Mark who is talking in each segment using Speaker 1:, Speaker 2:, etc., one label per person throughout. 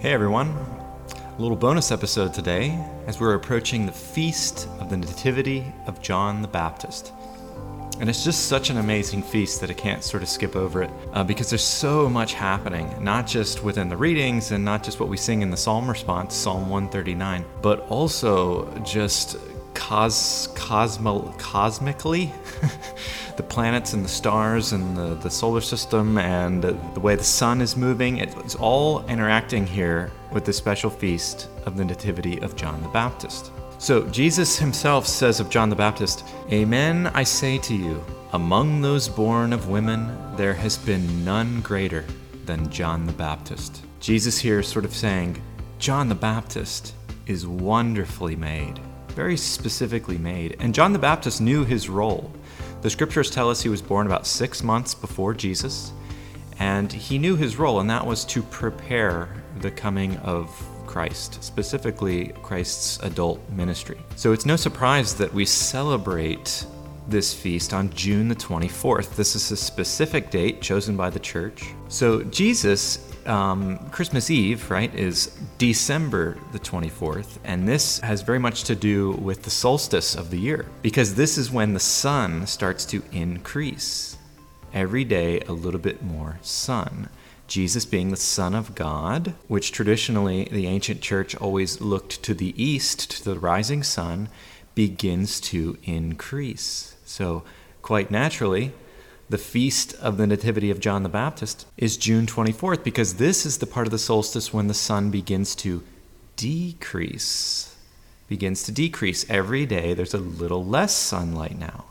Speaker 1: Hey everyone, a little bonus episode today as we're approaching the feast of the Nativity of John the Baptist. And it's just such an amazing feast that I can't sort of skip over it uh, because there's so much happening, not just within the readings and not just what we sing in the psalm response, Psalm 139, but also just cos, cosmo, cosmically, the planets and the stars and the, the solar system and the way the sun is moving. It's all interacting here with the special feast of the Nativity of John the Baptist. So Jesus himself says of John the Baptist, Amen, I say to you, among those born of women, there has been none greater than John the Baptist. Jesus here sort of saying, John the Baptist is wonderfully made very specifically made. And John the Baptist knew his role. The scriptures tell us he was born about six months before Jesus, and he knew his role, and that was to prepare the coming of Christ, specifically Christ's adult ministry. So it's no surprise that we celebrate this feast on June the 24th. This is a specific date chosen by the church. So Jesus um, Christmas Eve, right, is December the 24th, and this has very much to do with the solstice of the year, because this is when the sun starts to increase. Every day, a little bit more sun. Jesus being the Son of God, which traditionally the ancient church always looked to the east, to the rising sun, begins to increase. So, quite naturally, the feast of the Nativity of John the Baptist is June 24th because this is the part of the solstice when the sun begins to decrease. Begins to decrease. Every day there's a little less sunlight now.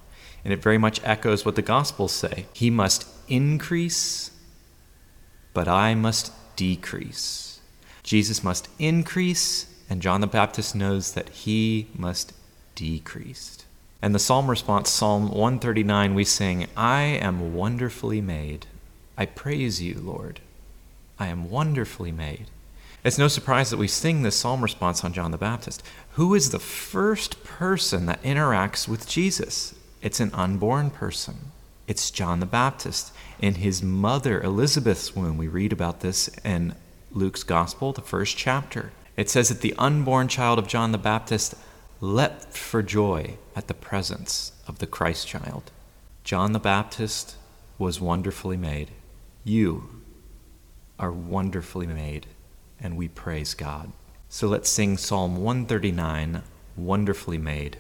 Speaker 1: And it very much echoes what the Gospels say He must increase, but I must decrease. Jesus must increase, and John the Baptist knows that he must decrease. And the psalm response, Psalm 139, we sing, I am wonderfully made. I praise you, Lord. I am wonderfully made. It's no surprise that we sing this psalm response on John the Baptist. Who is the first person that interacts with Jesus? It's an unborn person. It's John the Baptist. In his mother Elizabeth's womb, we read about this in Luke's Gospel, the first chapter. It says that the unborn child of John the Baptist leapt for joy at the presence of the Christ child. John the Baptist was wonderfully made. You are wonderfully made, and we praise God. So let's sing Psalm 139, Wonderfully Made.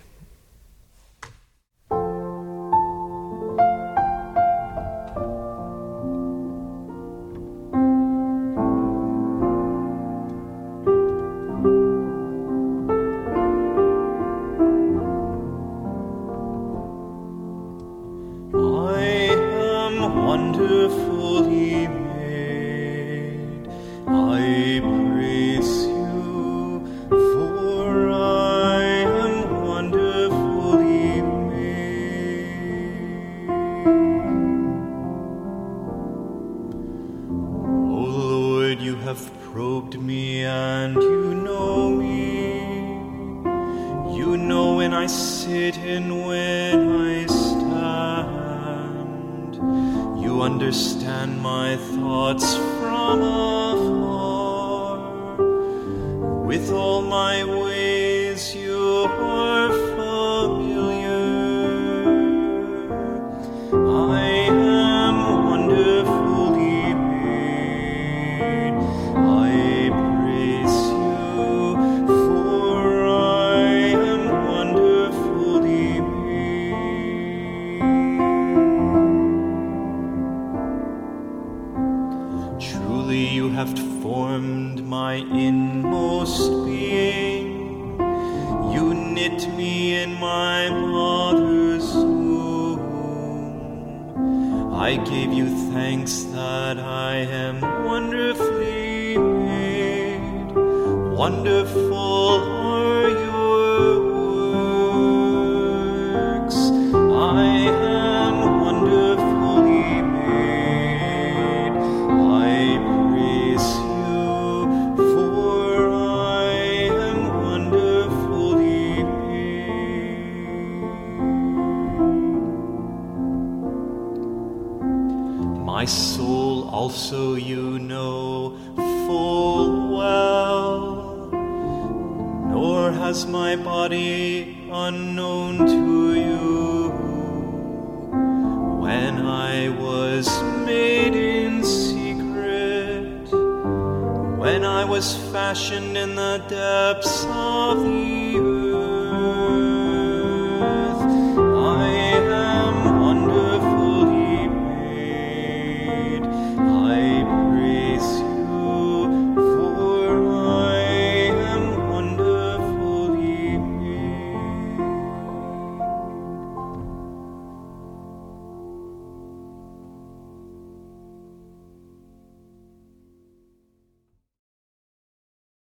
Speaker 2: wonderfully made. I praise you, for I am wonderfully made. O Lord, you have probed me and you know me. You know when I sit and when I understand my thoughts from afar. With all my inmost being. You knit me in my mother's womb. I gave you thanks that I am wonderfully made. Wonderful my soul also you know full well, nor has my body unknown to you. When I was made in secret, when I was fashioned in the depths of the earth.